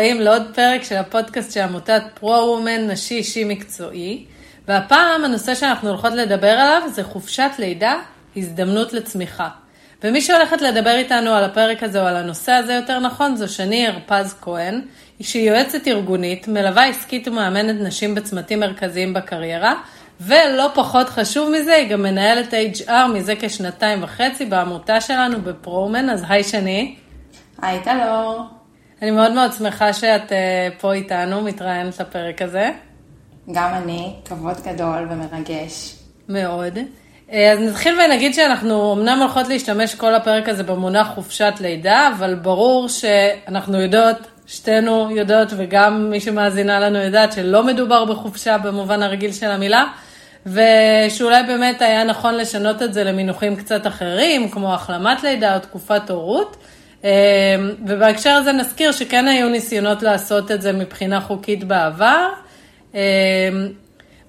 הבאים לעוד פרק של הפודקאסט של עמותת פרו-וומן נשי אישי מקצועי. והפעם הנושא שאנחנו הולכות לדבר עליו זה חופשת לידה, הזדמנות לצמיחה. ומי שהולכת לדבר איתנו על הפרק הזה או על הנושא הזה יותר נכון זו שני הרפז כהן, שהיא יועצת ארגונית, מלווה עסקית ומאמנת נשים בצמתים מרכזיים בקריירה, ולא פחות חשוב מזה, היא גם מנהלת HR מזה כשנתיים וחצי בעמותה שלנו בפרומן, אז היי שני. היי טלור. אני מאוד מאוד שמחה שאת אה, פה איתנו, מתראיינת לפרק הזה. גם אני, כבוד גדול ומרגש. מאוד. אה, אז נתחיל ונגיד שאנחנו אמנם הולכות להשתמש כל הפרק הזה במונח חופשת לידה, אבל ברור שאנחנו יודעות, שתינו יודעות וגם מי שמאזינה לנו יודעת שלא מדובר בחופשה במובן הרגיל של המילה, ושאולי באמת היה נכון לשנות את זה למינוחים קצת אחרים, כמו החלמת לידה או תקופת הורות. אה, ובהקשר הזה נזכיר שכן היו ניסיונות לעשות את זה מבחינה חוקית בעבר. אה,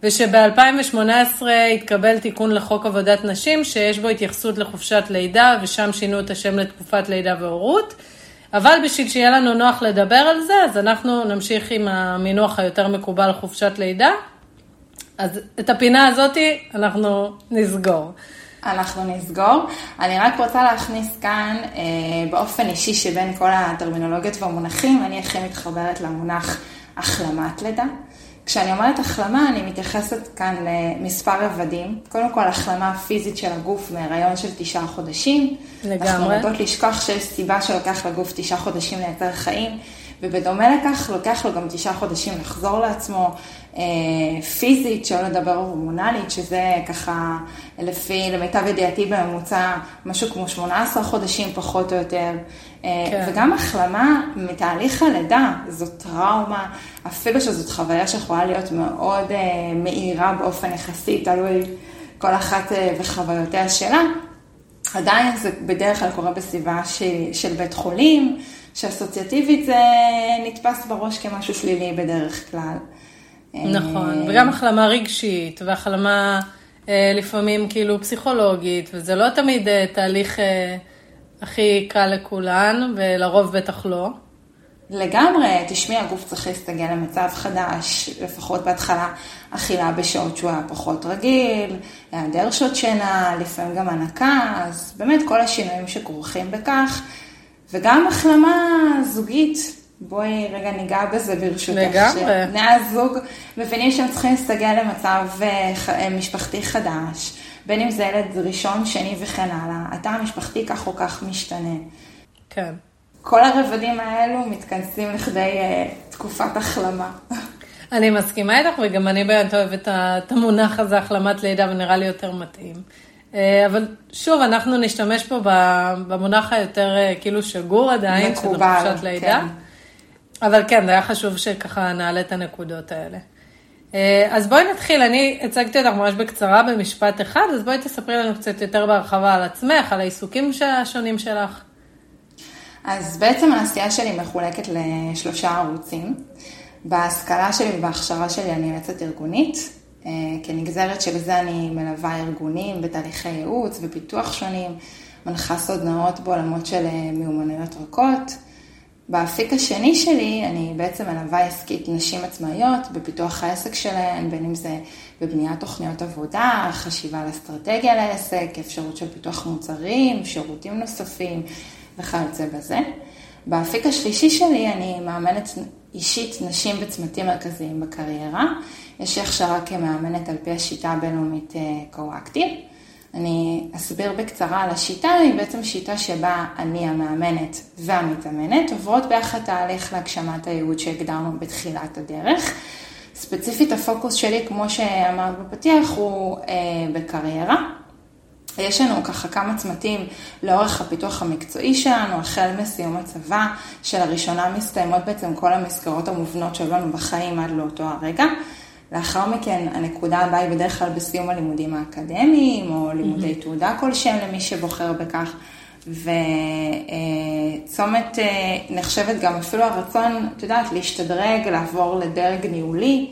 ושב-2018 התקבל תיקון לחוק עבודת נשים, שיש בו התייחסות לחופשת לידה, ושם שינו את השם לתקופת לידה והורות. אבל בשביל שיהיה לנו נוח לדבר על זה, אז אנחנו נמשיך עם המינוח היותר מקובל חופשת לידה. אז את הפינה הזאת אנחנו נסגור. אנחנו נסגור. אני רק רוצה להכניס כאן אה, באופן אישי שבין כל הטרמינולוגיות והמונחים, אני הכי מתחברת למונח החלמת לידה. כשאני אומרת החלמה, אני מתייחסת כאן למספר רבדים. קודם כל, החלמה פיזית של הגוף מהיריון של תשעה חודשים. לגמרי. אנחנו יודעות לשכוח שיש סיבה שלוקח לגוף תשעה חודשים לייצר חיים, ובדומה לכך, לוקח לו גם תשעה חודשים לחזור לעצמו. אה, פיזית, שלא לדבר הורמונלית, שזה ככה, לפי, למיטב ידיעתי בממוצע, משהו כמו 18 חודשים פחות או יותר. אה, כן. וגם החלמה מתהליך הלידה, זאת טראומה, אפילו שזאת חוויה שיכולה להיות מאוד אה, מהירה באופן יחסי, תלוי כל אחת וחוויותיה שלה. עדיין זה בדרך כלל קורה בסביבה של, של בית חולים, שאסוציאטיבית זה נתפס בראש כמשהו שלילי בדרך כלל. נכון, וגם החלמה רגשית, והחלמה אה, לפעמים כאילו פסיכולוגית, וזה לא תמיד אה, תהליך אה, הכי קל לכולן, ולרוב בטח לא. לגמרי, תשמעי, הגוף צריך להסתגל למצב חדש, לפחות בהתחלה אכילה בשעות שהוא היה פחות רגיל, היעדר שעות שינה, לפעמים גם הנקה, אז באמת כל השינויים שכרוכים בכך, וגם החלמה זוגית, בואי רגע ניגע בזה ברשותך. לגמרי. בני הזוג מבינים שהם צריכים להסתגל למצב אה, משפחתי חדש, בין אם זה ילד ראשון, שני וכן הלאה. התא המשפחתי כך או כך משתנה. כן. כל הרבדים האלו מתכנסים לכדי uh, תקופת החלמה. אני מסכימה איתך, וגם אני באמת אוהבת את המונח הזה, החלמת לידה, ונראה לי יותר מתאים. אבל שוב, אנחנו נשתמש פה במונח היותר כאילו שגור עדיין, מקובל, שזה חופשת לידה. כן. אבל כן, זה היה חשוב שככה נעלה את הנקודות האלה. אה, אז בואי נתחיל, אני הצגתי אותך ממש בקצרה במשפט אחד, אז בואי תספרי לנו קצת יותר בהרחבה על עצמך, על העיסוקים השונים שלך. אז בעצם העשייה שלי מחולקת לשלושה ערוצים. בהשכלה שלי ובהכשרה שלי אני יועצת ארגונית. אה, כנגזרת של זה אני מלווה ארגונים בתהליכי ייעוץ ופיתוח שונים, מנחה סודנאות בעולמות של אה, מיומנויות רכות. באפיק השני שלי, אני בעצם מלווה עסקית נשים עצמאיות בפיתוח העסק שלהן, בין אם זה בבניית תוכניות עבודה, חשיבה על אסטרטגיה לעסק, אפשרות של פיתוח מוצרים, שירותים נוספים וכיוצא בזה. באפיק השלישי שלי אני מאמנת אישית נשים בצמתים מרכזיים בקריירה. יש לי הכשרה כמאמנת על פי השיטה הבינלאומית קואקטיב. אה, אני אסביר בקצרה על השיטה, היא בעצם שיטה שבה אני המאמנת והמתאמנת עוברות ביחד תהליך להגשמת הייעוד שהגדרנו בתחילת הדרך. ספציפית הפוקוס שלי, כמו שאמרת בפתיח, הוא אה, בקריירה. יש לנו ככה כמה צמתים לאורך הפיתוח המקצועי שלנו, החל מסיום הצבא, שלראשונה מסתיימות בעצם כל המסגרות המובנות שהיו לנו בחיים עד לאותו הרגע. לאחר מכן, הנקודה הבאה היא בדרך כלל בסיום הלימודים האקדמיים, או לימודי mm-hmm. תעודה כלשהם למי שבוחר בכך. וצומת אה, נחשבת גם אפילו הרצון, את יודעת, להשתדרג, לעבור לדרג ניהולי,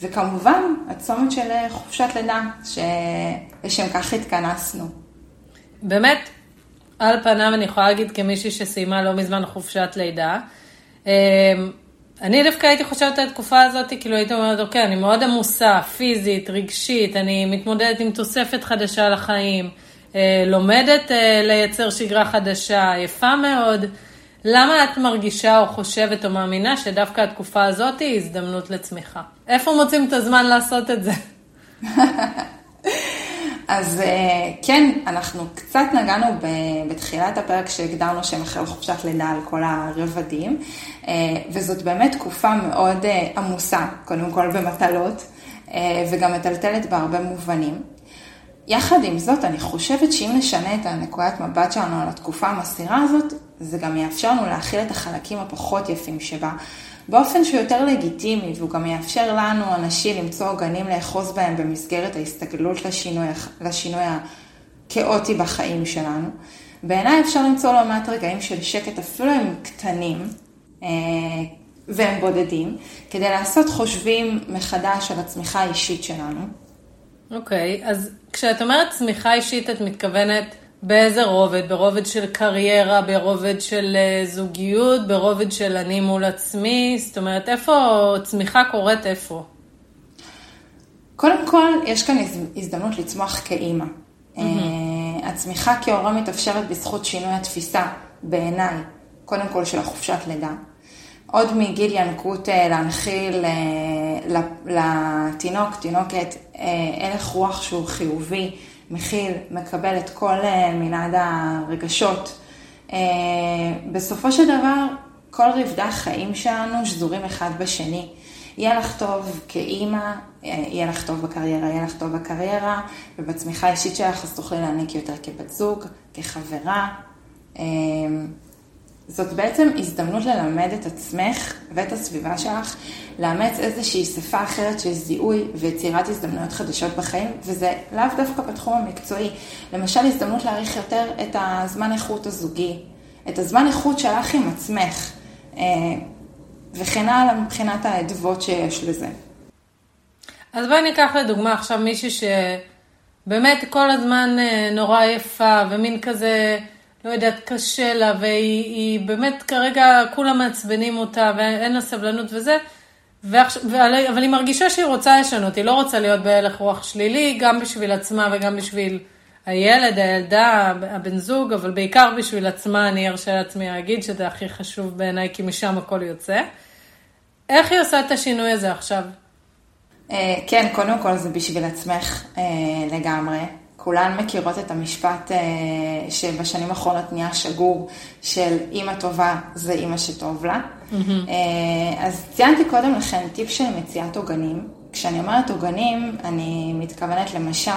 וכמובן, הצומת של אה, חופשת לידה, שלשם כך התכנסנו. באמת, על פניו אני יכולה להגיד כמישהי שסיימה לא מזמן חופשת לידה, אה, אני דווקא הייתי חושבת על התקופה הזאת, כאילו הייתי אומרת, אוקיי, אני מאוד עמוסה, פיזית, רגשית, אני מתמודדת עם תוספת חדשה לחיים, אה, לומדת אה, לייצר שגרה חדשה, יפה מאוד. למה את מרגישה או חושבת או מאמינה שדווקא התקופה הזאת היא הזדמנות לצמיחה? איפה מוצאים את הזמן לעשות את זה? אז אה, כן, אנחנו קצת נגענו בתחילת הפרק שהגדרנו שהם אחרי חופשת לידה על כל הרבדים, אה, וזאת באמת תקופה מאוד אה, עמוסה, קודם כל במטלות, וגם מטלטלת בהרבה מובנים. יחד עם זאת, אני חושבת שאם נשנה את הנקודת מבט שלנו על התקופה המסתירה הזאת, זה גם יאפשר לנו להכיל את החלקים הפחות יפים שבה, באופן שהוא יותר לגיטימי, והוא גם יאפשר לנו, הנשים, למצוא עוגנים לאחוז בהם במסגרת ההסתגלות לשינוי, לשינוי הכאוטי בחיים שלנו. בעיניי אפשר למצוא לא מעט רגעים של שקט, אפילו הם קטנים, אה, והם בודדים, כדי לעשות חושבים מחדש על הצמיחה האישית שלנו. אוקיי, okay, אז כשאת אומרת צמיחה אישית, את מתכוונת באיזה רובד? ברובד של קריירה, ברובד של אה, זוגיות, ברובד של אני מול עצמי? זאת אומרת, איפה צמיחה קורית איפה? קודם כל, יש כאן הזדמנות לצמוח כאימא. Mm-hmm. הצמיחה כהורה מתאפשרת בזכות שינוי התפיסה, בעיניי, קודם כל של החופשת לידה. עוד מגיל ינקות אה, להנחיל לתינוק, תינוקת, הלך רוח שהוא חיובי, מכיל, מקבל את כל אה, מנעד הרגשות. אה, בסופו של דבר, כל רבדי החיים שלנו שזורים אחד בשני. יהיה לך טוב כאימא, אה, יהיה לך טוב בקריירה, יהיה לך טוב בקריירה, ובצמיחה האישית שלך אז תוכלי להעניק יותר כבת זוג, כחברה. זאת בעצם הזדמנות ללמד את עצמך ואת הסביבה שלך, לאמץ איזושהי שפה אחרת של זיהוי ויצירת הזדמנויות חדשות בחיים, וזה לאו דווקא בתחום המקצועי. למשל, הזדמנות להעריך יותר את הזמן איכות הזוגי, את הזמן איכות שלך עם עצמך, אה, וכן הלאה מבחינת האדוות שיש לזה. אז בואי ניקח לדוגמה עכשיו מישהי שבאמת כל הזמן אה, נורא יפה, ומין כזה... לא יודעת, קשה לה, והיא באמת כרגע כולם מעצבנים אותה, ואין לה סבלנות וזה, ועכשיו, אבל היא מרגישה שהיא רוצה לשנות, היא לא רוצה להיות בהלך רוח שלילי, גם בשביל עצמה וגם בשביל הילד, הילדה, הבן זוג, אבל בעיקר בשביל עצמה, אני ארשה לעצמי להגיד שזה הכי חשוב בעיניי, כי משם הכל יוצא. איך היא עושה את השינוי הזה עכשיו? אה, כן, קודם כל זה בשביל עצמך אה, לגמרי. כולן מכירות את המשפט אה, שבשנים האחרונות נהיה שגור, של אימא טובה זה אימא שטוב לה. Mm-hmm. אז ציינתי קודם לכן טיפ של מציאת עוגנים. כשאני אומרת עוגנים, אני מתכוונת למשל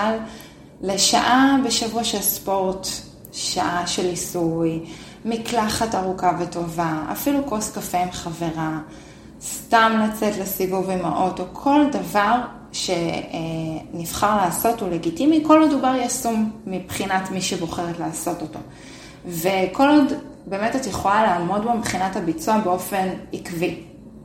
לשעה בשבוע של ספורט, שעה של עיסוי, מקלחת ארוכה וטובה, אפילו כוס קפה עם חברה, סתם לצאת לסיבוב עם האוטו, כל דבר שנבחר לעשות הוא לגיטימי, כל עוד הוא בר יישום מבחינת מי שבוחרת לעשות אותו. וכל עוד באמת את יכולה לעמוד בו מבחינת הביצוע באופן עקבי,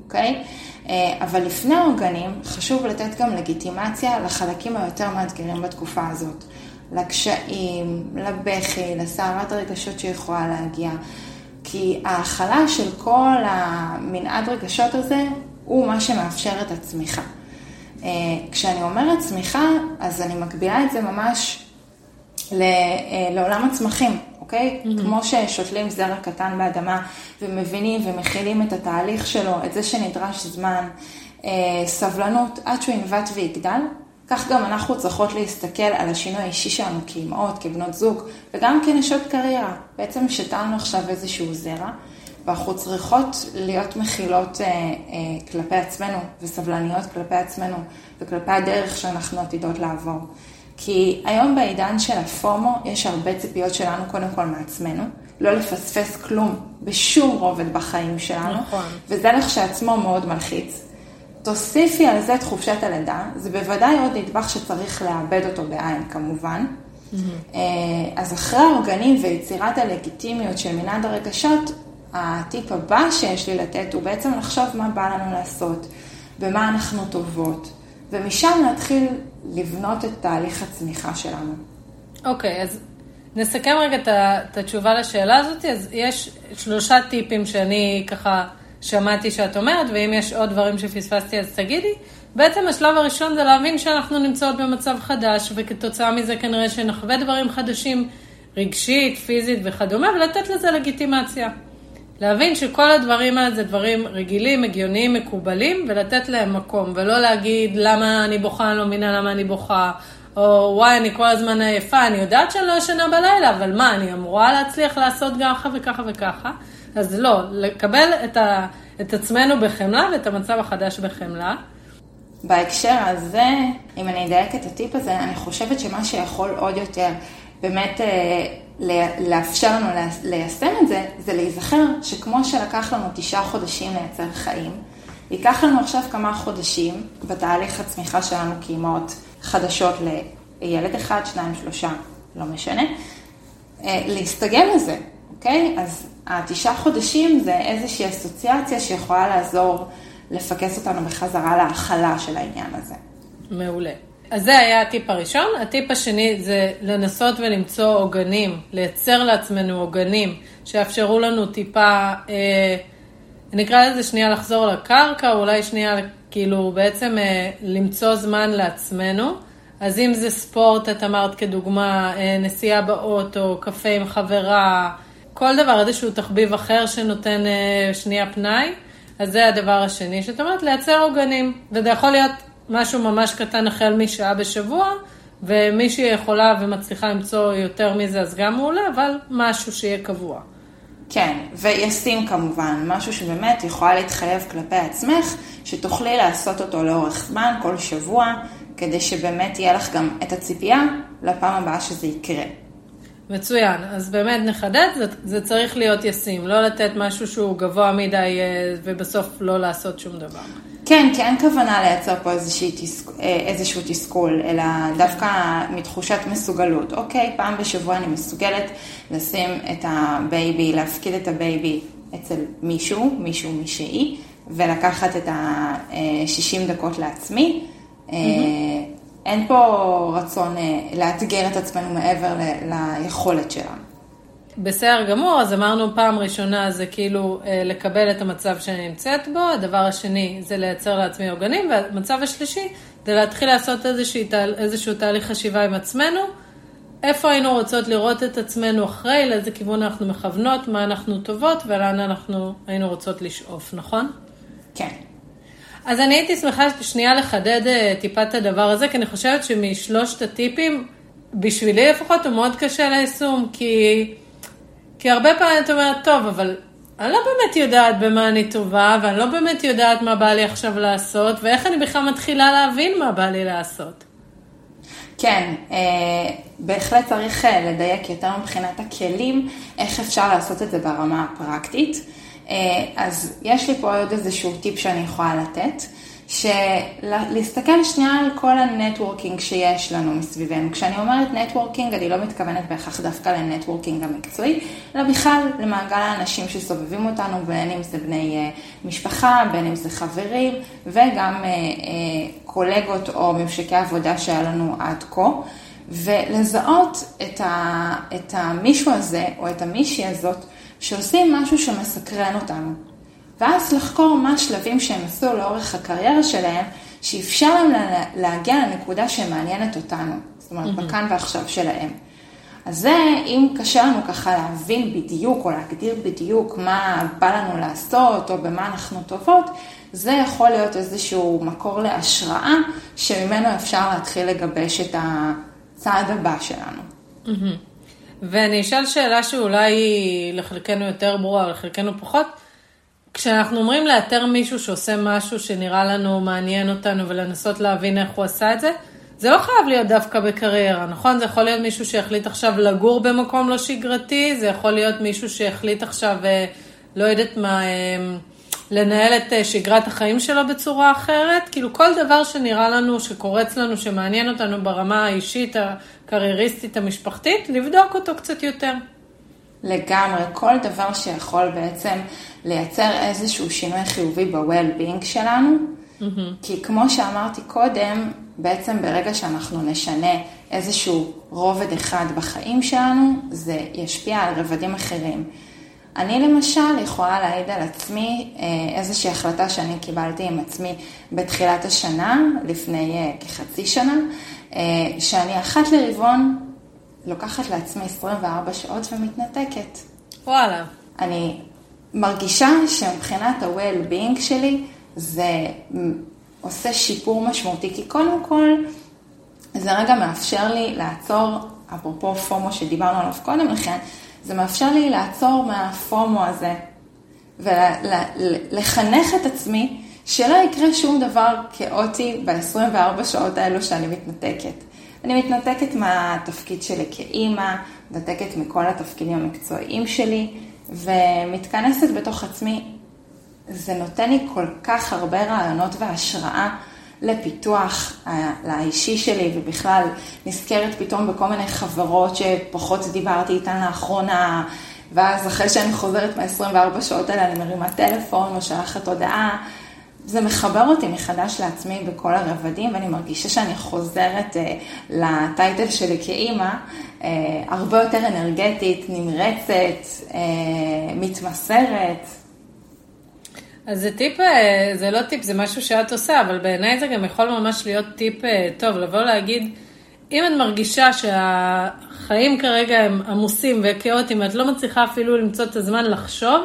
אוקיי? אה, אבל לפני העוגנים חשוב לתת גם לגיטימציה לחלקים היותר מאתגרים בתקופה הזאת. לקשיים, לבכי, לסערת הרגשות שיכולה להגיע. כי ההכלה של כל המנעד רגשות הזה הוא מה שמאפשר את הצמיחה. אה, כשאני אומרת צמיחה, אז אני מקבילה את זה ממש אה, לעולם הצמחים, אוקיי? Mm-hmm. כמו ששותלים זרע קטן באדמה ומבינים ומכילים את התהליך שלו, את זה שנדרש זמן, אה, סבלנות, עד שהוא ינבט ויגדל, כך גם אנחנו צריכות להסתכל על השינוי האישי שלנו כאימהות, כבנות זוג, וגם כנשות קריירה. בעצם שתלנו עכשיו איזשהו זרע, ואנחנו צריכות להיות מכילות אה, אה, כלפי עצמנו וסבלניות כלפי עצמנו וכלפי הדרך שאנחנו עתידות לעבור. כי היום בעידן של הפומו יש הרבה ציפיות שלנו קודם כל מעצמנו, לא לפספס כלום בשום רובד בחיים שלנו, נכון. וזה לכשעצמו מאוד מלחיץ. תוסיפי על זה את חופשת הלידה, זה בוודאי עוד נדבך שצריך לאבד אותו בעין כמובן. Mm-hmm. אז אחרי העוגנים ויצירת הלגיטימיות של מנעד הרגשות, הטיפ הבא שיש לי לתת הוא בעצם לחשוב מה בא לנו לעשות, במה אנחנו טובות, ומשם להתחיל לבנות את תהליך הצמיחה שלנו. אוקיי, okay, אז נסכם רגע את התשובה לשאלה הזאת. אז יש שלושה טיפים שאני ככה שמעתי שאת אומרת, ואם יש עוד דברים שפספסתי אז תגידי. בעצם השלב הראשון זה להבין שאנחנו נמצאות במצב חדש, וכתוצאה מזה כנראה שנחווה דברים חדשים, רגשית, פיזית וכדומה, ולתת לזה לגיטימציה. להבין שכל הדברים האלה זה דברים רגילים, הגיוניים, מקובלים, ולתת להם מקום, ולא להגיד למה אני בוכה, אני לא מבינה למה אני בוכה, או וואי, אני כל הזמן עייפה, אני יודעת שאני לא ישנה בלילה, אבל מה, אני אמורה להצליח לעשות ככה וככה וככה? אז לא, לקבל את, ה, את עצמנו בחמלה ואת המצב החדש בחמלה. בהקשר הזה, אם אני אדייק את הטיפ הזה, אני חושבת שמה שיכול עוד יותר באמת אה, לאפשר לנו ליישם את זה, זה להיזכר שכמו שלקח לנו תשעה חודשים לייצר חיים, ייקח לנו עכשיו כמה חודשים בתהליך הצמיחה שלנו כאימהות חדשות לילד אחד, שניים, שלושה, לא משנה, אה, להסתגל לזה, אוקיי? אז התשעה חודשים זה איזושהי אסוציאציה שיכולה לעזור לפקס אותנו בחזרה להכלה של העניין הזה. מעולה. אז זה היה הטיפ הראשון. הטיפ השני זה לנסות ולמצוא עוגנים, לייצר לעצמנו עוגנים שיאפשרו לנו טיפה, אה, נקרא לזה שנייה לחזור לקרקע, אולי שנייה כאילו בעצם אה, למצוא זמן לעצמנו. אז אם זה ספורט, את אמרת כדוגמה, אה, נסיעה באוטו, קפה עם חברה, כל דבר, איזשהו תחביב אחר שנותן אה, שנייה פנאי, אז זה הדבר השני, שאת אומרת לייצר עוגנים, וזה יכול להיות משהו ממש קטן החל משעה בשבוע, ומי שיכולה ומצליחה למצוא יותר מזה אז גם מעולה, אבל משהו שיהיה קבוע. כן, וישים כמובן, משהו שבאמת יכולה להתחייב כלפי עצמך, שתוכלי לעשות אותו לאורך זמן, כל שבוע, כדי שבאמת יהיה לך גם את הציפייה לפעם הבאה שזה יקרה. מצוין, אז באמת נחדד, זה, זה צריך להיות ישים, לא לתת משהו שהוא גבוה מדי אה, ובסוף לא לעשות שום דבר. כן, כי אין כוונה לייצר פה תסק... אה, איזשהו תסכול, אלא דווקא מתחושת מסוגלות. אוקיי, פעם בשבוע אני מסוגלת לשים את ה baby, להפקיד את ה baby אצל מישהו, מישהו מישהי, ולקחת את ה-60 דקות לעצמי. Mm-hmm. אין פה רצון אה, לאתגר את עצמנו מעבר ליכולת שלנו. בסדר גמור, אז אמרנו פעם ראשונה זה כאילו אה, לקבל את המצב שאני נמצאת בו, הדבר השני זה לייצר לעצמי עוגנים, והמצב השלישי זה להתחיל לעשות איזשהו, איזשהו תהליך חשיבה עם עצמנו, איפה היינו רוצות לראות את עצמנו אחרי, לאיזה כיוון אנחנו מכוונות, מה אנחנו טובות ולאן אנחנו היינו רוצות לשאוף, נכון? כן. אז אני הייתי שמחה שנייה לחדד אה, טיפה את הדבר הזה, כי אני חושבת שמשלושת הטיפים, בשבילי לפחות הוא מאוד קשה ליישום, כי... כי הרבה פעמים את אומרת, טוב, אבל אני לא באמת יודעת במה אני טובה, ואני לא באמת יודעת מה בא לי עכשיו לעשות, ואיך אני בכלל מתחילה להבין מה בא לי לעשות. כן, אה, בהחלט צריך אה, לדייק יותר מבחינת הכלים, איך אפשר לעשות את זה ברמה הפרקטית. אה, אז יש לי פה עוד איזשהו טיפ שאני יכולה לתת. שלהסתכל שנייה על כל ה networking שיש לנו מסביבנו. כשאני אומרת networking, אני לא מתכוונת בהכרח דווקא ל networking המקצועי, אלא בכלל למעגל האנשים שסובבים אותנו, בין אם זה בני אה, משפחה, בין אם זה חברים, וגם אה, אה, קולגות או ממשקי עבודה שהיה לנו עד כה. ולזהות את, ה, את המישהו הזה או את המישהי הזאת שעושים משהו שמסקרן אותנו. ואז לחקור מה השלבים שהם עשו לאורך הקריירה שלהם, שאפשר להם להגיע לנקודה שמעניינת אותנו, זאת אומרת, mm-hmm. בכאן ועכשיו שלהם. אז זה, אם קשה לנו ככה להבין בדיוק או להגדיר בדיוק מה בא לנו לעשות או במה אנחנו טובות, זה יכול להיות איזשהו מקור להשראה שממנו אפשר להתחיל לגבש את הצעד הבא שלנו. Mm-hmm. ואני אשאל שאלה שאולי לחלקנו יותר ברורה, לחלקנו פחות. כשאנחנו אומרים לאתר מישהו שעושה משהו שנראה לנו מעניין אותנו ולנסות להבין איך הוא עשה את זה, זה לא חייב להיות דווקא בקריירה, נכון? זה יכול להיות מישהו שהחליט עכשיו לגור במקום לא שגרתי, זה יכול להיות מישהו שהחליט עכשיו, אה, לא יודעת מה, אה, לנהל את אה, שגרת החיים שלו בצורה אחרת. כאילו כל דבר שנראה לנו, שקורץ לנו, שמעניין אותנו ברמה האישית, הקרייריסטית, המשפחתית, לבדוק אותו קצת יותר. לגמרי, כל דבר שיכול בעצם לייצר איזשהו שינוי חיובי ב-well-being שלנו, mm-hmm. כי כמו שאמרתי קודם, בעצם ברגע שאנחנו נשנה איזשהו רובד אחד בחיים שלנו, זה ישפיע על רבדים אחרים. אני למשל יכולה להעיד על עצמי אה, איזושהי החלטה שאני קיבלתי עם עצמי בתחילת השנה, לפני אה, כחצי שנה, אה, שאני אחת לרבעון לוקחת לעצמי 24 שעות ומתנתקת. וואלה. אני מרגישה שמבחינת ה-well-being שלי זה עושה שיפור משמעותי, כי קודם כל זה רגע מאפשר לי לעצור, אפרופו פומו שדיברנו עליו קודם לכן, זה מאפשר לי לעצור מהפומו הזה ולחנך את עצמי שלא יקרה שום דבר כאוטי ב-24 שעות האלו שאני מתנתקת. אני מתנתקת מהתפקיד שלי כאימא, מתנתקת מכל התפקידים המקצועיים שלי, ומתכנסת בתוך עצמי. זה נותן לי כל כך הרבה רעיונות והשראה לפיתוח לאישי שלי, ובכלל נזכרת פתאום בכל מיני חברות שפחות דיברתי איתן לאחרונה, ואז אחרי שאני חוזרת מה-24 שעות האלה אני מרימה טלפון או שלחת הודעה. זה מחבר אותי מחדש לעצמי בכל הרבדים, ואני מרגישה שאני חוזרת uh, לטייטל שלי כאימא, uh, הרבה יותר אנרגטית, נמרצת, uh, מתמסרת. אז זה טיפ, זה לא טיפ, זה משהו שאת עושה, אבל בעיניי זה גם יכול ממש להיות טיפ טוב, לבוא להגיד, אם את מרגישה שהחיים כרגע הם עמוסים וכאוטיים, ואת לא מצליחה אפילו למצוא את הזמן לחשוב,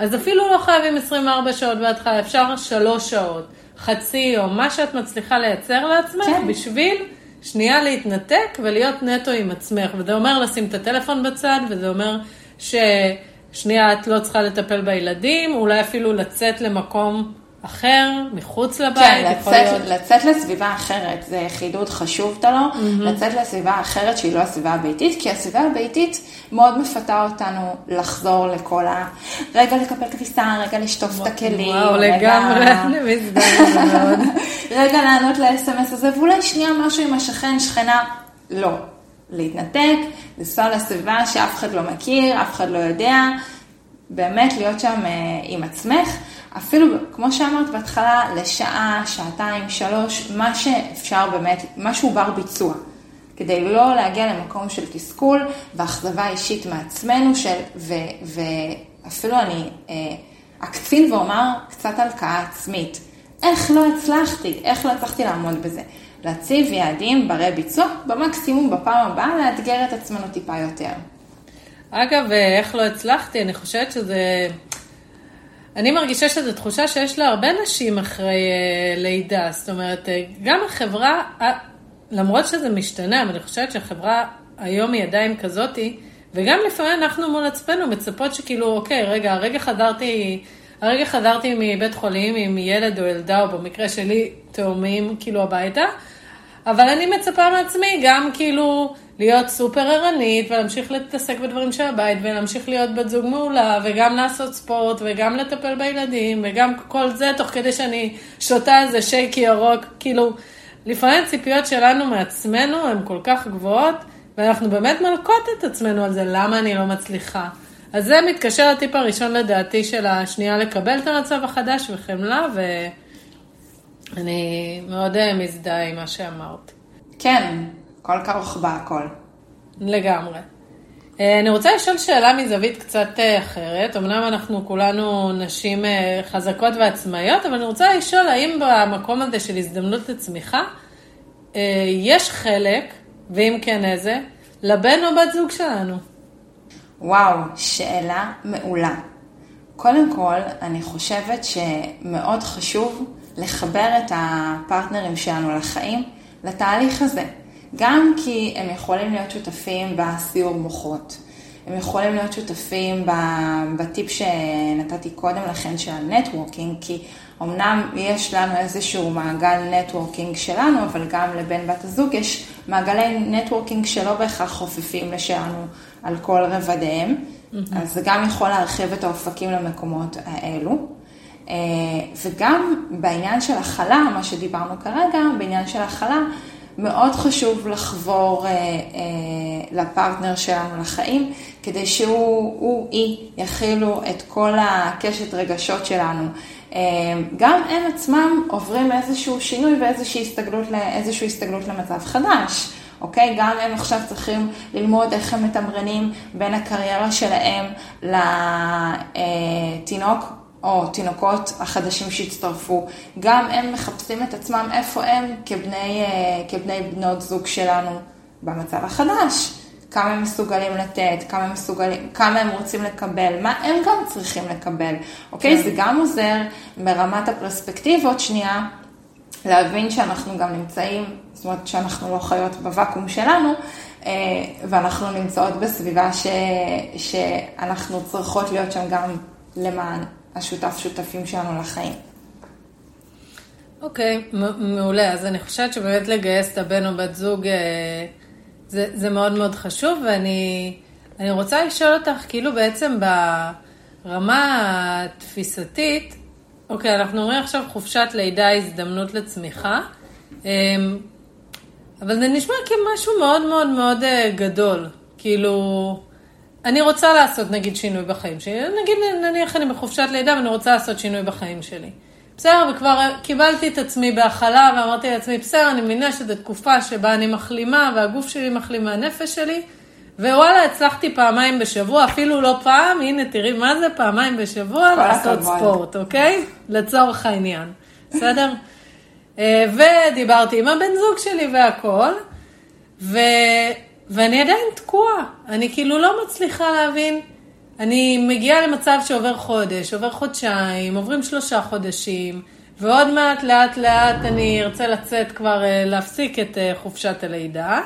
אז אפילו לא חייבים 24 שעות בהתחלה, אפשר 3 שעות, חצי או מה שאת מצליחה לייצר לעצמך, כן. בשביל שנייה להתנתק ולהיות נטו עם עצמך. וזה אומר לשים את הטלפון בצד, וזה אומר ששנייה את לא צריכה לטפל בילדים, אולי אפילו לצאת למקום אחר, מחוץ לבית, כן, יכול לצאת, להיות... לצאת לסביבה אחרת, זה חידוד חשוב, תלו, mm-hmm. לצאת לסביבה אחרת שהיא לא הסביבה הביתית, כי הסביבה הביתית מאוד מפתה אותנו לחזור לכל ה... רגע לקפל כביסה, רגע לשטוף את הכלים, וואו, רגע... לגמרי, אני מזדהה מאוד. רגע לענות ל-SMS הזה, ואולי שנייה משהו עם השכן, שכנה, לא. להתנתק, לנסוע לסביבה שאף אחד לא מכיר, אף אחד לא יודע, באמת להיות שם אה, עם עצמך. אפילו, כמו שאמרת בהתחלה, לשעה, שעתיים, שלוש, מה שאפשר באמת, משהו בר ביצוע. כדי לא להגיע למקום של תסכול ואכזבה אישית מעצמנו, של, ו, ואפילו אני אה, אקצין ואומר קצת הלקאה עצמית. איך לא הצלחתי? איך לא הצלחתי לעמוד בזה? להציב יעדים ברי ביצוע, במקסימום בפעם הבאה לאתגר את עצמנו טיפה יותר. אגב, אה, איך לא הצלחתי? אני חושבת שזה... אני מרגישה שזו תחושה שיש לה הרבה נשים אחרי uh, לידה. זאת אומרת, uh, גם החברה, uh, למרות שזה משתנה, אבל אני חושבת שהחברה היום היא עדיין כזאתי, וגם לפעמים אנחנו מול עצמנו מצפות שכאילו, אוקיי, רגע, הרגע חזרתי, הרגע חזרתי מבית חולים עם ילד או ילדה, או במקרה שלי, תאומים, כאילו, הביתה, אבל אני מצפה מעצמי גם כאילו להיות סופר ערנית ולהמשיך להתעסק בדברים של הבית ולהמשיך להיות בת זוג מעולה וגם לעשות ספורט וגם לטפל בילדים וגם כל זה תוך כדי שאני שותה איזה שייקי ירוק, כאילו לפעמים הציפיות שלנו מעצמנו הן כל כך גבוהות ואנחנו באמת מלקות את עצמנו על זה, למה אני לא מצליחה. אז זה מתקשר לטיפ הראשון לדעתי של השנייה לקבל את המצב החדש וחמלה ואני מאוד אה, מזדהה עם מה שאמרת. כן, כל כרוך בהכל. לגמרי. אה, אני רוצה לשאול שאלה מזווית קצת אה, אחרת. אמנם אנחנו כולנו נשים אה, חזקות ועצמאיות, אבל אני רוצה לשאול האם במקום הזה של הזדמנות לצמיחה, יש חלק, ואם כן איזה, לבן או בת זוג שלנו? וואו, שאלה מעולה. קודם כל, אני חושבת שמאוד חשוב לחבר את הפרטנרים שלנו לחיים לתהליך הזה. גם כי הם יכולים להיות שותפים בסיור מוחות, הם יכולים להיות שותפים בטיפ שנתתי קודם לכן של ה networking, כי אמנם יש לנו איזשהו מעגל networking שלנו, אבל גם לבן בת הזוג יש מעגלי networking שלא בהכרח חופפים לשלנו על כל רבדיהם, mm-hmm. אז זה גם יכול להרחיב את האופקים למקומות האלו. אה, וגם בעניין של הכלה, מה שדיברנו כרגע, בעניין של הכלה, מאוד חשוב לחבור אה, אה, לפרטנר שלנו לחיים, כדי שהוא, הוא, היא, יכילו את כל הקשת רגשות שלנו. אה, גם הם עצמם עוברים איזשהו שינוי ואיזושהי הסתגלות, איזושהי הסתגלות למצב חדש, אוקיי? גם הם עכשיו צריכים ללמוד איך הם מתמרנים בין הקריירה שלהם לתינוק או תינוקות החדשים שהצטרפו. גם הם מחפשים את עצמם איפה הם כבני, אה, כבני בנות זוג שלנו במצב החדש. כמה הם מסוגלים לתת, כמה הם, מסוגלים, כמה הם רוצים לקבל, מה הם גם צריכים לקבל, אוקיי? כן. זה גם עוזר ברמת הפרספקטיבות שנייה, להבין שאנחנו גם נמצאים, זאת אומרת שאנחנו לא חיות בוואקום שלנו, אה, ואנחנו נמצאות בסביבה ש, שאנחנו צריכות להיות שם גם למען השותף שותפים שלנו לחיים. אוקיי, okay, מעולה. אז אני חושבת שבאמת לגייס את הבן או בת זוג אה, זה, זה מאוד מאוד חשוב, ואני רוצה לשאול אותך, כאילו בעצם ברמה התפיסתית, אוקיי, אנחנו אומרים עכשיו חופשת לידה הזדמנות לצמיחה, אמ, אבל זה נשמע כמשהו מאוד מאוד מאוד אה, גדול. כאילו, אני רוצה לעשות נגיד שינוי בחיים שלי, נגיד נניח אני בחופשת לידה ואני רוצה לעשות שינוי בחיים שלי. בסדר, וכבר קיבלתי את עצמי בהכלה ואמרתי לעצמי, בסדר, אני מבינה שזו תקופה שבה אני מחלימה והגוף שלי מחלים מהנפש שלי, ווואלה, הצלחתי פעמיים בשבוע, אפילו לא פעם, הנה תראי מה זה פעמיים בשבוע, לעשות ספורט, אוקיי? לצורך העניין, בסדר? אה, ודיברתי עם הבן זוג שלי והכל, ו... ואני עדיין תקועה, אני כאילו לא מצליחה להבין. אני מגיעה למצב שעובר חודש, עובר חודשיים, עוברים שלושה חודשים, ועוד מעט, לאט לאט אני ארצה לצאת כבר, אה, להפסיק את אה, חופשת הלידה,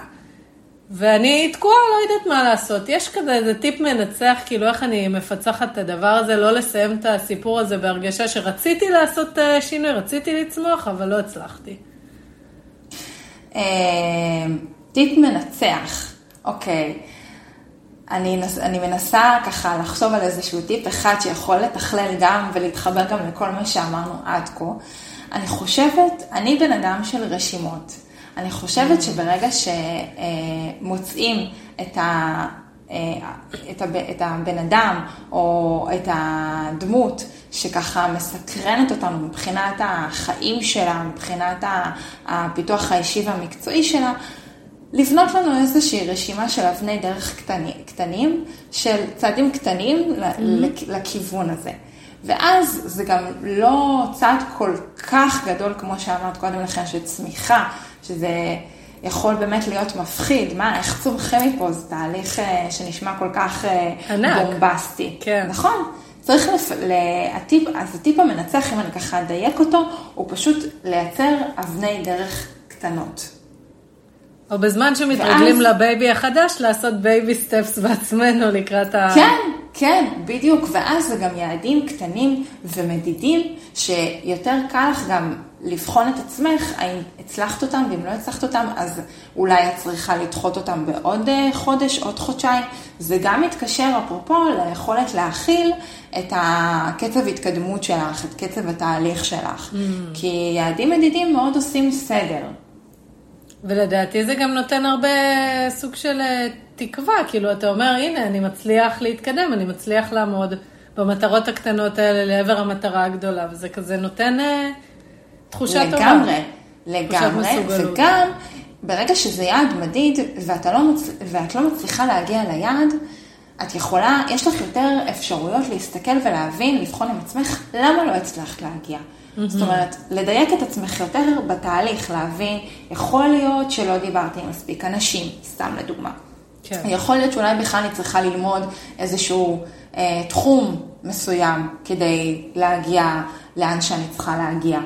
ואני תקועה, לא יודעת מה לעשות. יש כזה איזה טיפ מנצח, כאילו איך אני מפצחת את הדבר הזה, לא לסיים את הסיפור הזה בהרגשה שרציתי לעשות אה, שינוי, רציתי לצמוח, אבל לא הצלחתי. טיפ מנצח, אוקיי. אני, אני מנסה ככה לחשוב על איזשהו טיפ אחד שיכול לתכלל גם ולהתחבר גם לכל מה שאמרנו עד כה. אני חושבת, אני בן אדם של רשימות. אני חושבת שברגע שמוצאים את, ה, את, ה, את הבן אדם או את הדמות שככה מסקרנת אותנו מבחינת החיים שלה, מבחינת הפיתוח האישי והמקצועי שלה, לבנות לנו איזושהי רשימה של אבני דרך קטני, קטנים, של צעדים קטנים mm-hmm. לכיוון הזה. ואז זה גם לא צעד כל כך גדול, כמו שאמרת קודם לכן, של צמיחה, שזה יכול באמת להיות מפחיד. מה, איך צומחים מפה? זה תהליך אה, שנשמע כל כך אה, ענק. בומבסטי. כן. נכון? צריך, לפ... להטיפ... אז הטיפ המנצח, אם אני ככה אדייק אותו, הוא פשוט לייצר אבני דרך קטנות. או בזמן שמתרגלים ואז... ל baby החדש, לעשות baby steps בעצמנו לקראת ה... כן, כן, בדיוק. ואז זה גם יעדים קטנים ומדידים, שיותר קל לך גם לבחון את עצמך, האם הצלחת אותם, ואם לא הצלחת אותם, אז אולי את צריכה לדחות אותם בעוד אה, חודש, עוד חודשיים. זה גם מתקשר, אפרופו, ליכולת להכיל את הקצב התקדמות שלך, את קצב התהליך שלך. Mm. כי יעדים מדידים מאוד עושים סדר. ולדעתי זה גם נותן הרבה סוג של אה, תקווה, כאילו אתה אומר, הנה, אני מצליח להתקדם, אני מצליח לעמוד במטרות הקטנות האלה לעבר המטרה הגדולה, וזה כזה נותן אה, תחושה לגמרי, טובה. לגמרי, לגמרי, וגם ברגע שזה יעד מדיד ואתה לא מצ... ואת לא מצליחה להגיע ליעד, את יכולה, יש לך יותר אפשרויות להסתכל ולהבין, לבחון עם עצמך, למה לא הצלחת להגיע. Mm-hmm. זאת אומרת, לדייק את עצמך יותר בתהליך, להבין, יכול להיות שלא דיברתי עם מספיק אנשים, סתם לדוגמה. כן. יכול להיות שאולי בכלל אני צריכה ללמוד איזשהו אה, תחום מסוים כדי להגיע לאן שאני צריכה להגיע.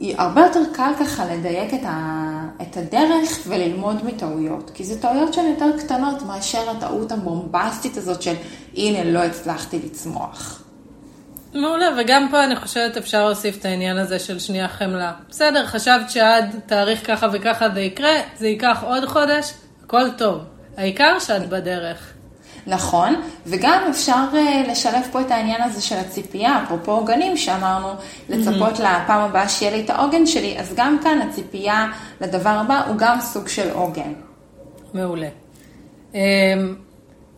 הרבה יותר קל ככה לדייק את, ה, את הדרך וללמוד מטעויות, כי זה טעויות שהן יותר קטנות מאשר הטעות הבומבסטית הזאת של הנה לא הצלחתי לצמוח. מעולה, וגם פה אני חושבת אפשר להוסיף את העניין הזה של שנייה חמלה. בסדר, חשבת שעד תאריך ככה וככה זה יקרה, זה ייקח עוד חודש, הכל טוב. העיקר שאת בדרך. נכון, וגם אפשר uh, לשלב פה את העניין הזה של הציפייה, אפרופו עוגנים שאמרנו, לצפות mm-hmm. לפעם הבאה שיהיה לי את העוגן שלי, אז גם כאן הציפייה לדבר הבא הוא גם סוג של עוגן. מעולה. Um,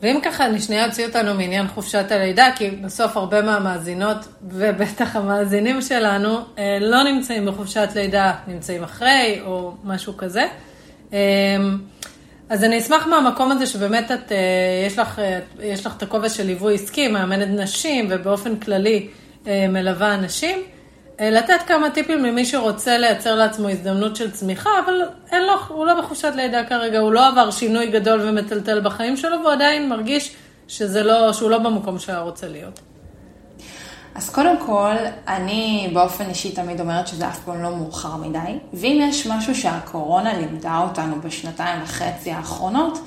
ואם ככה, אני שנייה אוציא אותנו מעניין חופשת הלידה, כי בסוף הרבה מהמאזינות, ובטח המאזינים שלנו, אה, לא נמצאים בחופשת לידה, נמצאים אחרי, או משהו כזה. אה, אז אני אשמח מהמקום הזה שבאמת את, יש לך, יש לך את הכובע של ליווי עסקי, מאמנת נשים ובאופן כללי מלווה אנשים. לתת כמה טיפים למי שרוצה לייצר לעצמו הזדמנות של צמיחה, אבל אין לו, הוא לא בחופשת לידה כרגע, הוא לא עבר שינוי גדול ומטלטל בחיים שלו, והוא עדיין מרגיש שזה לא, שהוא לא במקום שהיה רוצה להיות. אז קודם כל, אני באופן אישי תמיד אומרת שזה אף פעם לא מאוחר מדי, ואם יש משהו שהקורונה לימדה אותנו בשנתיים וחצי האחרונות,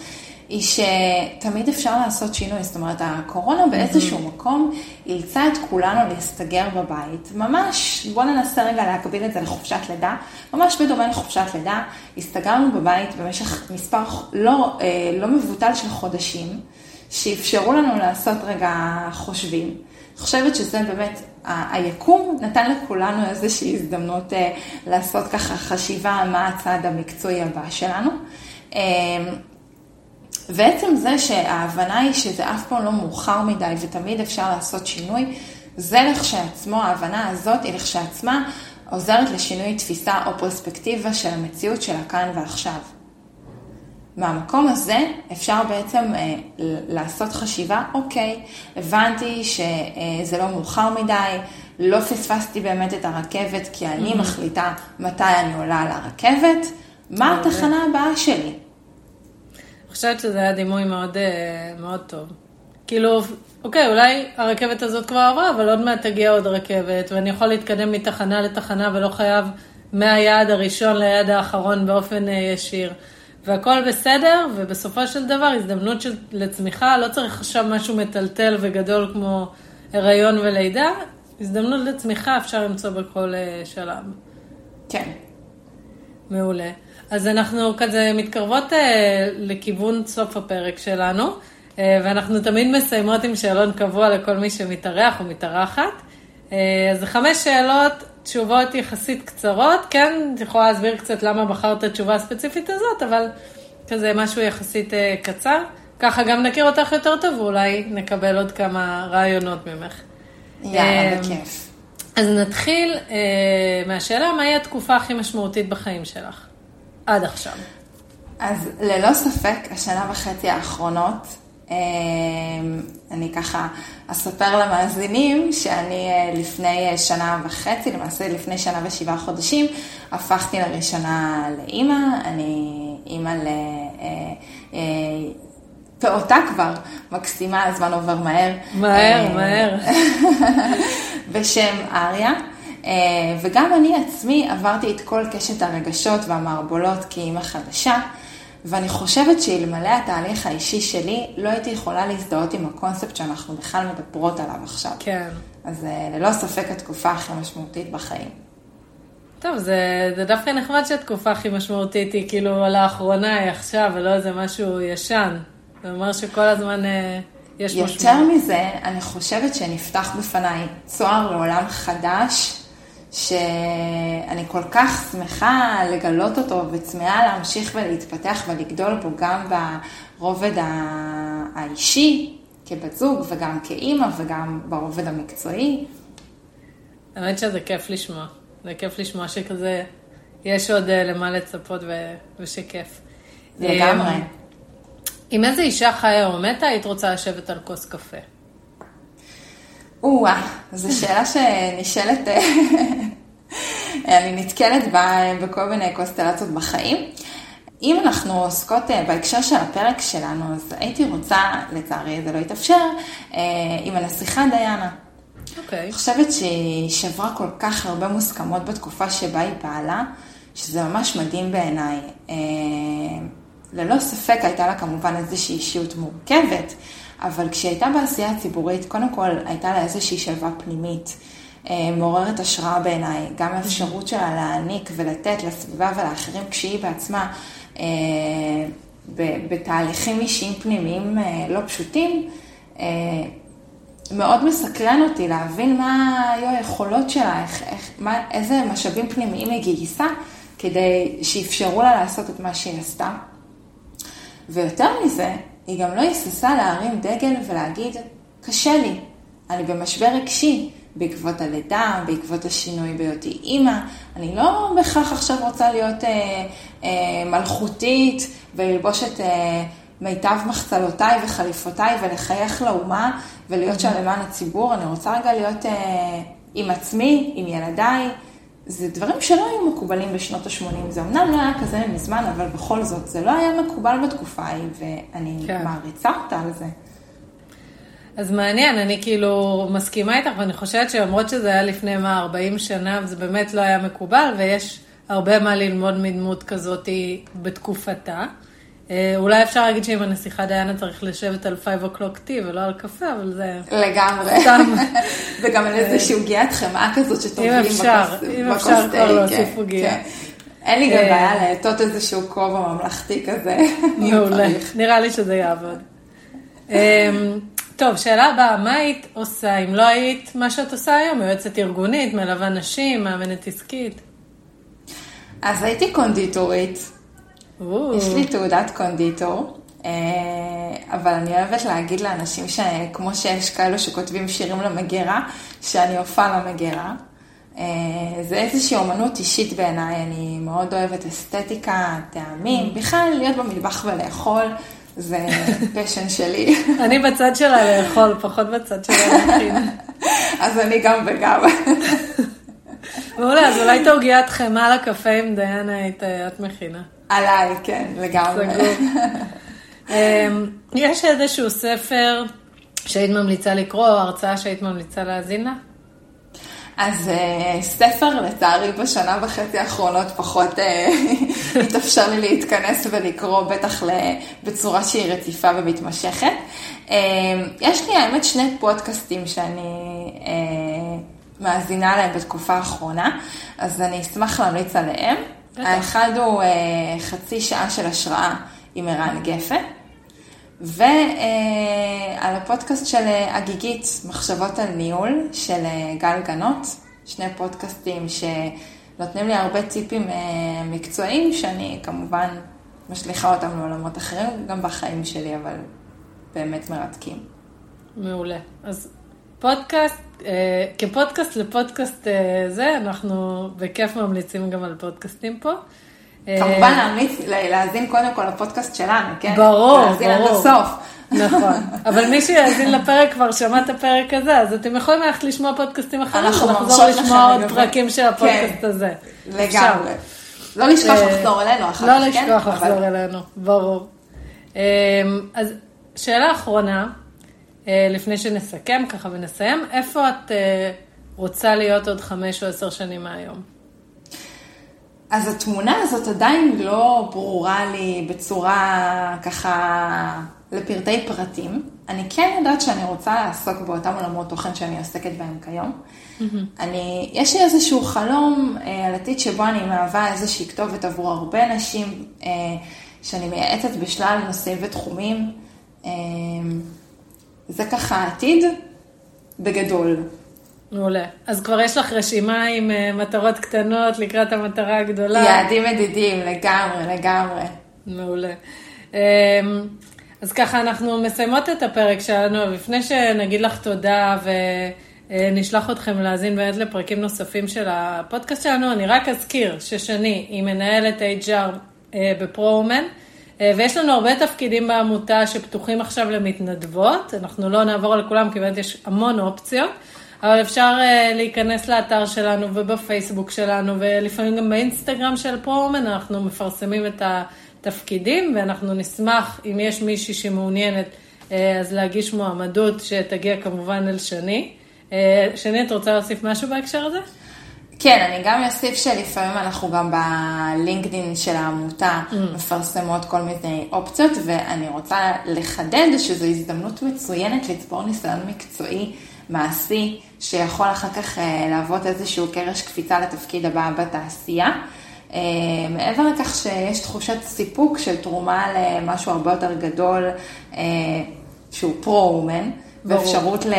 היא שתמיד אפשר לעשות שינוי, זאת אומרת, הקורונה באיזשהו מקום אילצה את כולנו להסתגר בבית. ממש, בואו ננסה רגע להקביל את זה לחופשת לידה, ממש בדומה לחופשת לידה, הסתגרנו בבית במשך מספר לא, אה, לא מבוטל של חודשים, שאפשרו לנו לעשות רגע חושבים. אני חושבת שזה באמת, היקום נתן לכולנו איזושהי הזדמנות אה, לעשות ככה חשיבה מה הצעד המקצועי הבא שלנו. ועצם זה שההבנה היא שזה אף פעם לא מאוחר מדי ותמיד אפשר לעשות שינוי, זה לכשעצמו, ההבנה הזאת היא לכשעצמה עוזרת לשינוי תפיסה או פרספקטיבה של המציאות של הכאן ועכשיו. מהמקום הזה אפשר בעצם אה, לעשות חשיבה, אוקיי, הבנתי שזה לא מאוחר מדי, לא פספסתי באמת את הרכבת כי אני mm-hmm. מחליטה מתי אני עולה על הרכבת, מה התחנה הבאה שלי? חושבת שזה היה דימוי מאוד, אה, מאוד טוב. כאילו, אוקיי, אולי הרכבת הזאת כבר עברה, אבל עוד מעט תגיע עוד רכבת, ואני יכול להתקדם מתחנה לתחנה ולא חייב מהיעד הראשון ליעד האחרון באופן אה, ישיר. והכל בסדר, ובסופו של דבר הזדמנות של, לצמיחה, לא צריך עכשיו משהו מטלטל וגדול כמו הריון ולידה, הזדמנות לצמיחה אפשר למצוא בכל אה, שלב. כן. מעולה. אז אנחנו כזה מתקרבות אה, לכיוון סוף הפרק שלנו, אה, ואנחנו תמיד מסיימות עם שאלון קבוע לכל מי שמתארח או מתארחת. אה, אז זה חמש שאלות, תשובות יחסית קצרות, כן, את יכולה להסביר קצת למה בחרת את התשובה הספציפית הזאת, אבל כזה משהו יחסית אה, קצר. ככה גם נכיר אותך יותר טוב, ואולי נקבל עוד כמה רעיונות ממך. יאללה, בכיף. אז נתחיל מהשאלה, מהי התקופה הכי משמעותית בחיים שלך? עד עכשיו. אז ללא ספק, השנה וחצי האחרונות, אמ, אני ככה אספר למאזינים שאני אה, לפני אה, שנה וחצי, למעשה לפני שנה ושבעה חודשים, הפכתי לראשונה לאימא, אני אימא לפעוטה אה, כבר, מקסימה, הזמן עובר מהר. מהר, מהר. בשם אריה. אה, וגם אני עצמי עברתי את כל קשת הרגשות והמערבולות כאימא חדשה, ואני חושבת שאלמלא התהליך האישי שלי, לא הייתי יכולה להזדהות עם הקונספט שאנחנו בכלל מדברות עליו עכשיו. כן. אז אה, ללא ספק התקופה הכי משמעותית בחיים. טוב, זה, זה דווקא נחמד שהתקופה הכי משמעותית היא כאילו לאחרונה, היא עכשיו, ולא איזה משהו ישן. זה אומר שכל הזמן אה, יש משמעות. יותר מזה, אני חושבת שנפתח בפניי צוהר לעולם חדש, שאני כל כך שמחה לגלות אותו וצמאה להמשיך ולהתפתח ולגדול בו גם ברובד האישי, כבת זוג וגם כאימא וגם ברובד המקצועי. האמת שזה כיף לשמוע. זה כיף לשמוע שכזה, יש עוד אה, למה לצפות ו... ושכיף. לגמרי. אמ, עם איזה אישה חיה או מתה היית רוצה לשבת על כוס קפה? או-אה, זו שאלה שנשאלת, אה, אני נתקלת בה בכל מיני קונסטלציות בחיים. אם אנחנו עוסקות אה, בהקשר של הפרק שלנו, אז הייתי רוצה, לצערי זה לא יתאפשר, אה, עם הנסיכה דיאנה. אוקיי. Okay. אני חושבת שהיא שברה כל כך הרבה מוסכמות בתקופה שבה היא פעלה, שזה ממש מדהים בעיניי. ללא ספק הייתה לה כמובן איזושהי אישיות מורכבת, אבל כשהיא הייתה בעשייה הציבורית, קודם כל הייתה לה איזושהי שלווה פנימית, אה, מעוררת השראה בעיניי, גם האפשרות שלה להעניק ולתת לסביבה ולאחרים כשהיא בעצמה אה, בתהליכים אישיים פנימיים אה, לא פשוטים, מאוד מסקרן אותי להבין מה היו היכולות שלה, איך, איך, מה, איזה משאבים פנימיים היא גייסה כדי שאפשרו לה לעשות את מה שהיא עשתה. ויותר מזה, היא גם לא היססה להרים דגל ולהגיד, קשה לי, אני במשבר רגשי, בעקבות הלידה, בעקבות השינוי בהיותי אימא. אני לא בהכרח עכשיו רוצה להיות אה, אה, מלכותית וללבוש את אה, מיטב מחצלותיי וחליפותיי ולחייך לאומה ולהיות שם למען הציבור. אני רוצה רגע להיות אה, עם עצמי, עם ילדיי. זה דברים שלא היו מקובלים בשנות ה-80. זה אמנם לא היה כזה מזמן, אבל בכל זאת, זה לא היה מקובל בתקופה ההיא, ואני כן. מעריצה אותה על זה. אז מעניין, אני כאילו מסכימה איתך, ואני חושבת שלמרות שזה היה לפני מה, 40 שנה, וזה באמת לא היה מקובל, ויש הרבה מה ללמוד מדמות כזאת בתקופתה. אה, אולי אפשר להגיד שעם הנסיכה דיינה צריך לשבת על 5 o'clock tea ולא על קפה, אבל זה... לגמרי. וגם על איזושהי עוגיית חמאה כזאת שטובלים בכוס תה. אם אפשר כבר להוסיף כן, עוגייה. כן. אין לי גם אה, בעיה לעטות איזשהו כובע ממלכתי כזה. מעולה, נראה לי שזה יעבוד. אה, טוב, שאלה הבאה, מה היית עושה אם לא היית מה שאת עושה היום? יועצת ארגונית, מלווה נשים, מאמנת עסקית? אז הייתי קונדיטורית. יש לי תעודת קונדיטור, אה, אבל אני אוהבת להגיד לאנשים שכמו שיש כאלו שכותבים שירים למגירה, שאני הופעה למגירה. אה, זה איזושהי אומנות אישית בעיניי, אני מאוד אוהבת אסתטיקה, טעמים, בכלל להיות במטבח ולאכול. זה פשן שלי. אני בצד שלה לאכול, פחות בצד שלה להכין. אז אני גם וגם. מעולה, אז אולי את העוגיית חמאה לקפה עם דיינה היית את מכינה. עליי, כן, לגמרי. אמ, יש איזשהו ספר שהיית ממליצה לקרוא, או הרצאה שהיית ממליצה להאזין לה? אז uh, ספר, לצערי, בשנה וחצי האחרונות פחות uh, התאפשר לי להתכנס ולקרוא, בטח בצורה שהיא רציפה ומתמשכת. Uh, יש לי, האמת, שני פודקאסטים שאני uh, מאזינה להם בתקופה האחרונה, אז אני אשמח להמליץ עליהם. האחד הוא uh, חצי שעה של השראה עם ערן גפן. ועל הפודקאסט של הגיגית, מחשבות על ניהול, של גל גנות, שני פודקאסטים שנותנים לי הרבה טיפים אה, מקצועיים, שאני כמובן משליכה אותם לעולמות אחרים, גם בחיים שלי, אבל באמת מרתקים. מעולה. אז פודקאסט, אה, כפודקאסט לפודקאסט אה, זה, אנחנו בכיף ממליצים גם על פודקאסטים פה. כמובן להמליץ, להאזין קודם כל לפודקאסט שלנו, כן? ברור, ברור. להאזין עד הסוף. נכון, אבל מי שיאזין לפרק כבר שמע את הפרק הזה, אז אתם יכולים ללכת לשמוע פודקאסטים אחרים, ולחזור לשמוע עוד פרקים של הפודקאסט כן, הזה. לגמרי. לא לשכוח אה, לחזור אלינו אחר לא כך, כן? לא לשכוח לחזור אלינו, ברור. אמ, אז שאלה אחרונה, אה, לפני שנסכם ככה ונסיים, איפה את אה, רוצה להיות עוד חמש או עשר שנים מהיום? אז התמונה הזאת עדיין לא ברורה לי בצורה ככה לפרטי פרטים. אני כן יודעת שאני רוצה לעסוק באותם עולמות תוכן שאני עוסקת בהם כיום. Mm-hmm. אני, יש לי איזשהו חלום אה, על עתיד שבו אני מהווה איזושהי כתובת עבור הרבה נשים אה, שאני מייעצת בשלל נושאים ותחומים. אה, זה ככה העתיד בגדול. מעולה. אז כבר יש לך רשימה עם uh, מטרות קטנות לקראת המטרה הגדולה. יעדים מדידים, לגמרי, לגמרי. מעולה. Um, אז ככה, אנחנו מסיימות את הפרק שלנו, לפני שנגיד לך תודה ונשלח אתכם להאזין באמת לפרקים נוספים של הפודקאסט שלנו, אני רק אזכיר ששני היא מנהלת HR uh, בפרו-אומן. ויש לנו הרבה תפקידים בעמותה שפתוחים עכשיו למתנדבות, אנחנו לא נעבור על כולם כי באמת יש המון אופציות. אבל אפשר uh, להיכנס לאתר שלנו ובפייסבוק שלנו, ולפעמים גם באינסטגרם של פרומן, אנחנו מפרסמים את התפקידים, ואנחנו נשמח, אם יש מישהי שמעוניינת, uh, אז להגיש מועמדות שתגיע כמובן אל שני. שני, את רוצה להוסיף משהו בהקשר הזה? כן, אני גם אוסיף שלפעמים אנחנו גם בלינקדין של העמותה mm. מפרסמות כל מיני אופציות, ואני רוצה לחדד שזו הזדמנות מצוינת לצבור ניסיון מקצועי מעשי, שיכול אחר כך אה, להוות איזשהו קרש קפיצה לתפקיד הבא בתעשייה. אה, מעבר לכך שיש תחושת סיפוק של תרומה למשהו הרבה יותר גדול, אה, שהוא פרו-אומן, ואפשרות כן.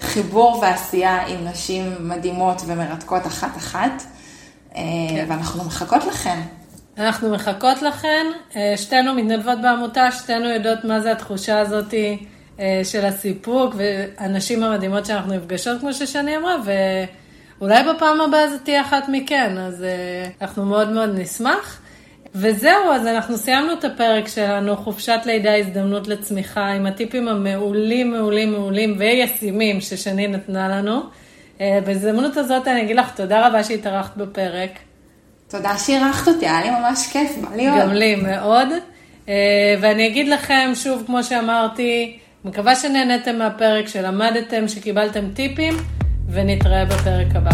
לחיבור ועשייה עם נשים מדהימות ומרתקות אחת-אחת, כן. ואנחנו מחכות לכן. אנחנו מחכות לכן, שתינו מתנדבות בעמותה, שתינו יודעות מה זה התחושה הזאתי אה, של הסיפוק, והנשים המדהימות שאנחנו נפגשות, כמו ששני אמרה, ואולי בפעם הבאה זה תהיה אחת מכן, אז אה, אנחנו מאוד מאוד נשמח. וזהו, אז אנחנו סיימנו את הפרק שלנו, חופשת לידה, הזדמנות לצמיחה, עם הטיפים המעולים, מעולים, מעולים וישימים ששני נתנה לנו. אה, בהזדמנות הזאת אני אגיד לך תודה רבה שהתארחת בפרק. תודה שאירחת אותי, היה לי ממש כיף, בא לי עוד. גם לי מאוד. ואני אגיד לכם, שוב, כמו שאמרתי, מקווה שנהניתם מהפרק, שלמדתם, שקיבלתם טיפים, ונתראה בפרק הבא.